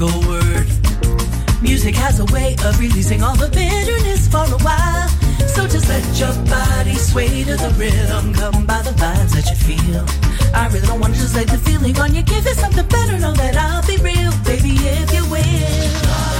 Single word. Music has a way of releasing all the bitterness for a while. So just let your body sway to the rhythm, come by the vibes that you feel. I really don't want to just lay the feeling on you. Give it something better, know that I'll be real, baby, if you will.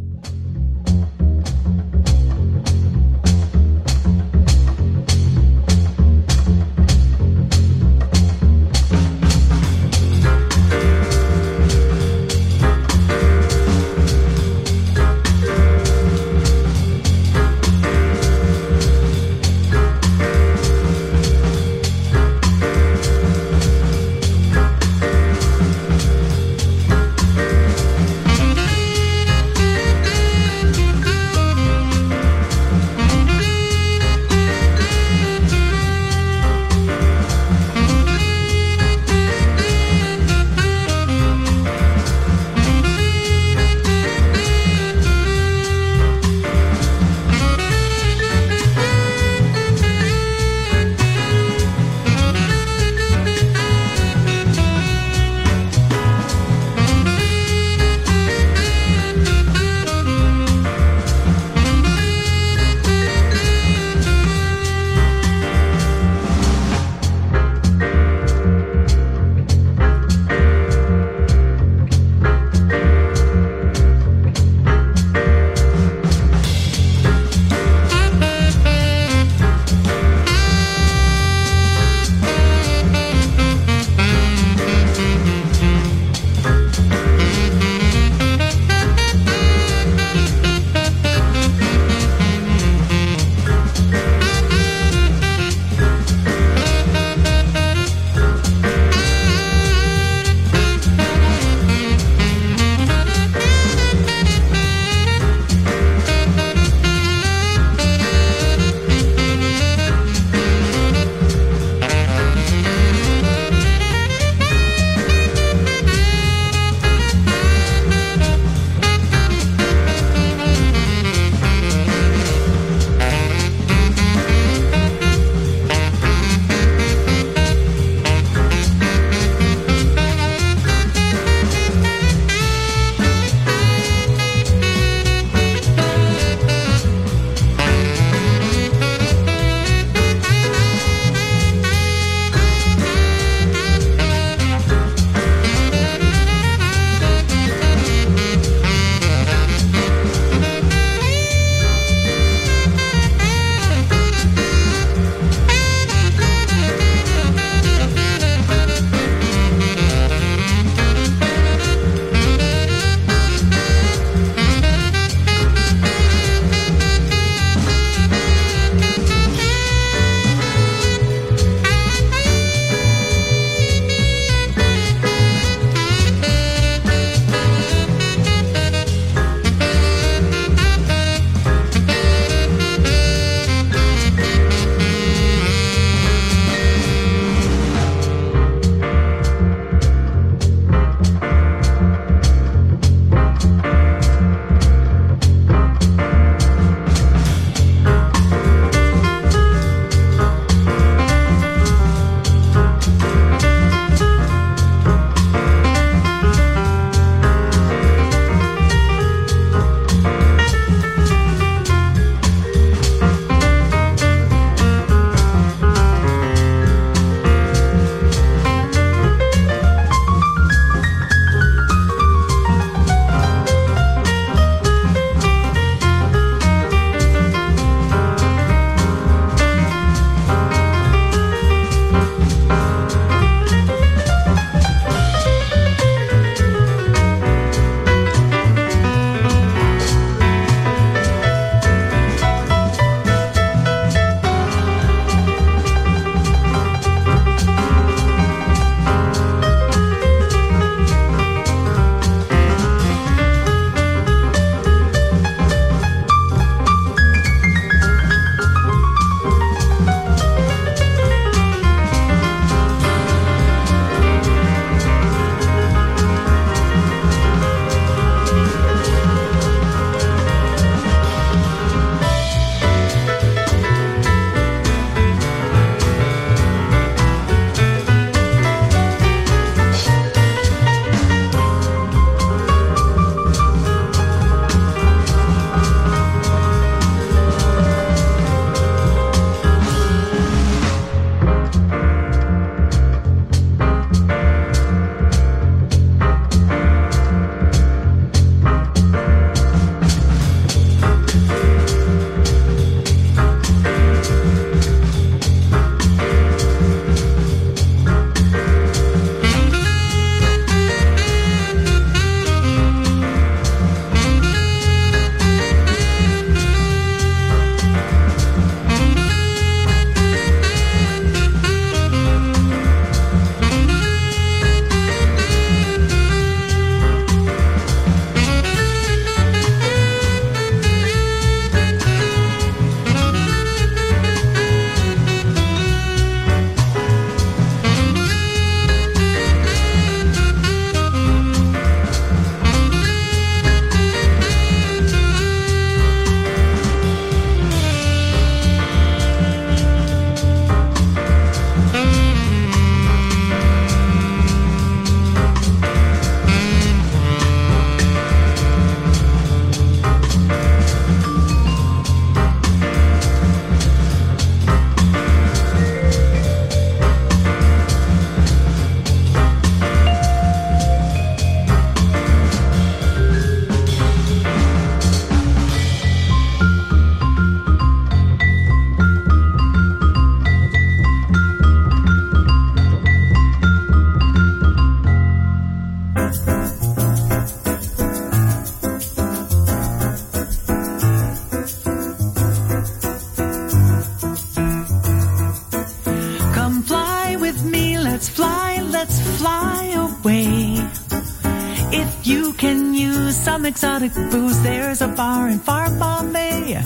some exotic booze. There's a bar in far Bombay.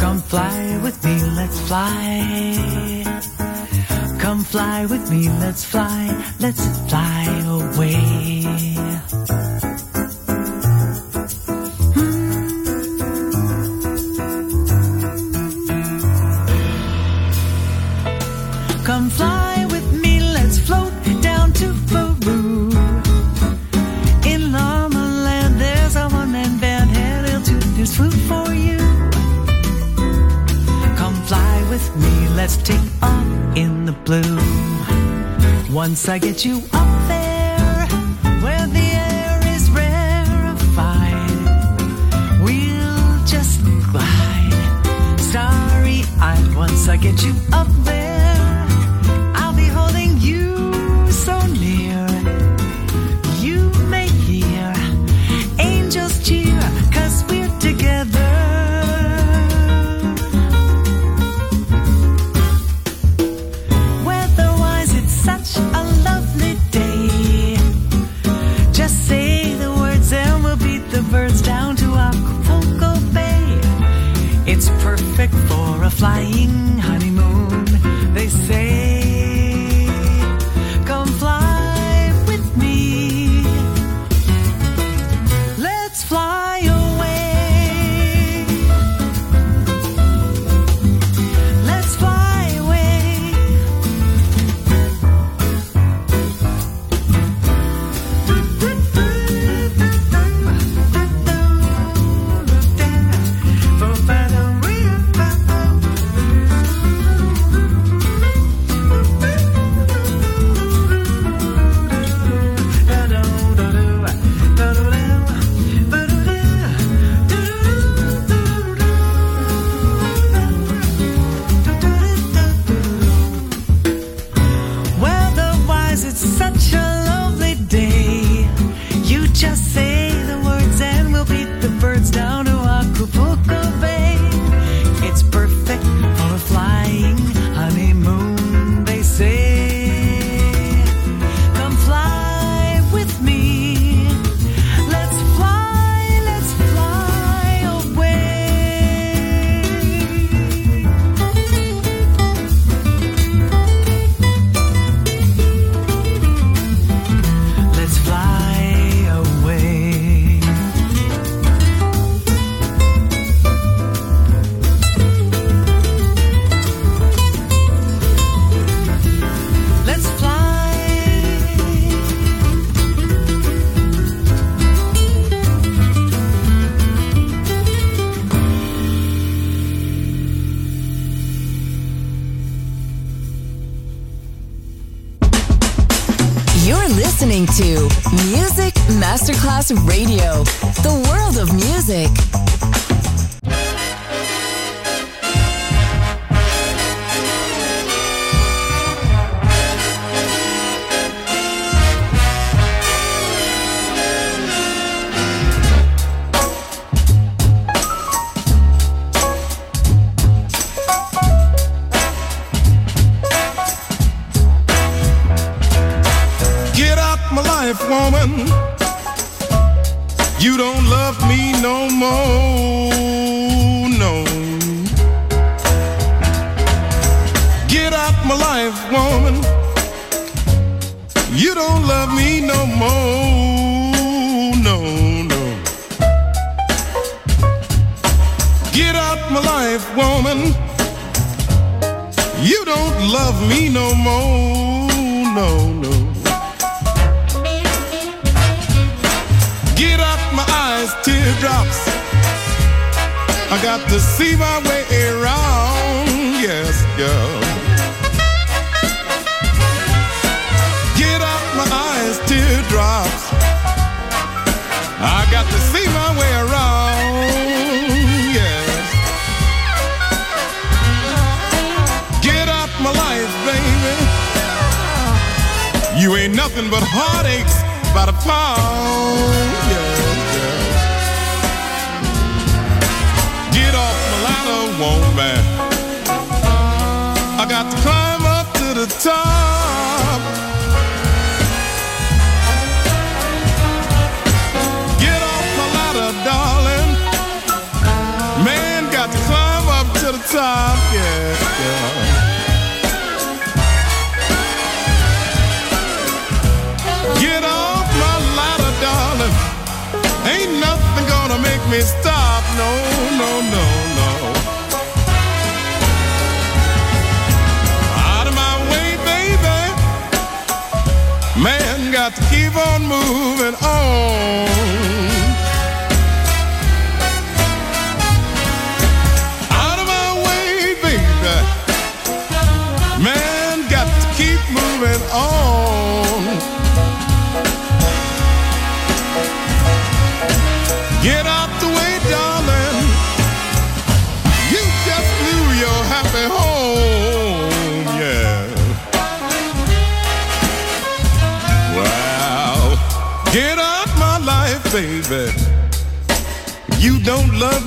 Come fly with me, let's fly. Come fly with me, let's fly, let's fly away. Once I get you up there, where the air is rarefied, we'll just glide. Sorry, I once I get you up moving on.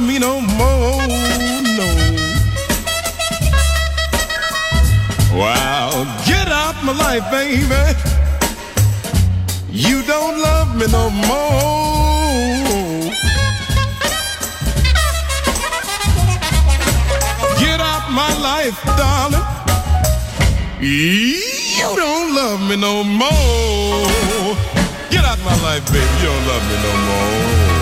Me no more, no. Wow. Get out my life, baby. You don't love me no more. Get out my life, darling. You don't love me no more. Get out my life, baby. You don't love me no more.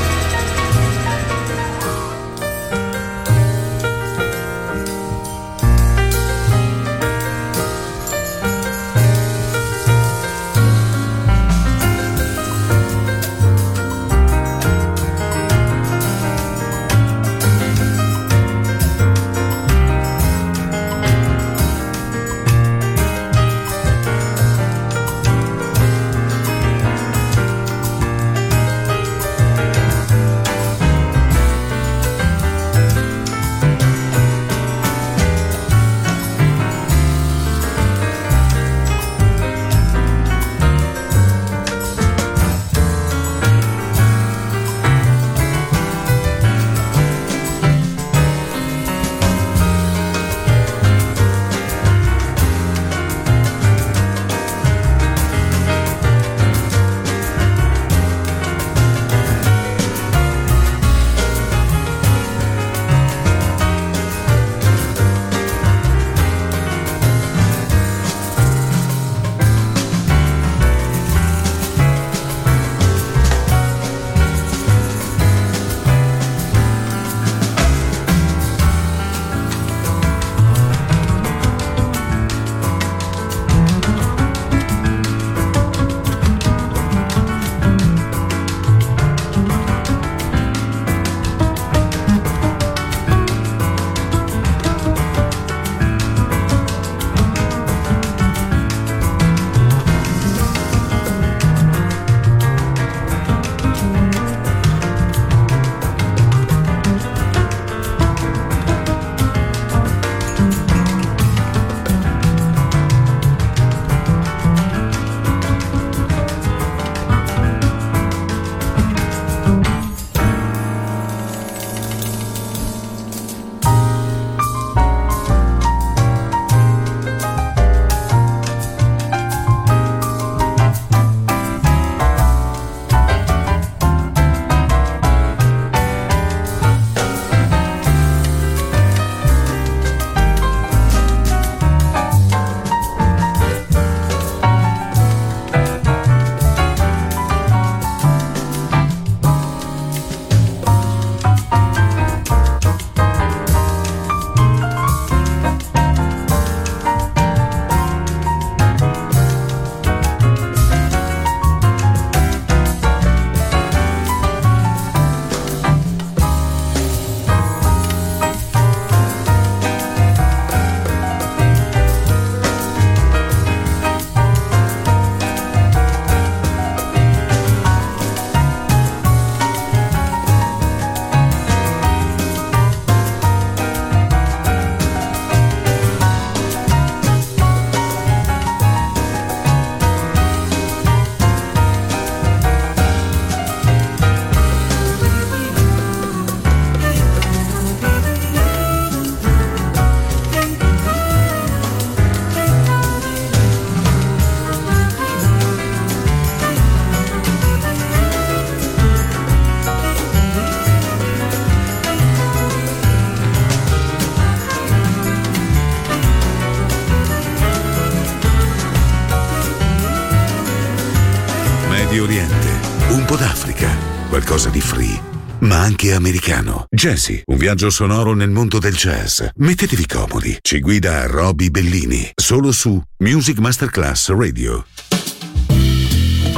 Anche americano. Jazzy, un viaggio sonoro nel mondo del jazz. Mettetevi comodi. Ci guida Roby Bellini, solo su Music Masterclass Radio.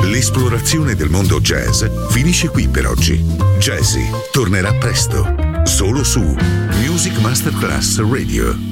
L'esplorazione del mondo jazz finisce qui per oggi. Jazzy tornerà presto, solo su Music Masterclass Radio.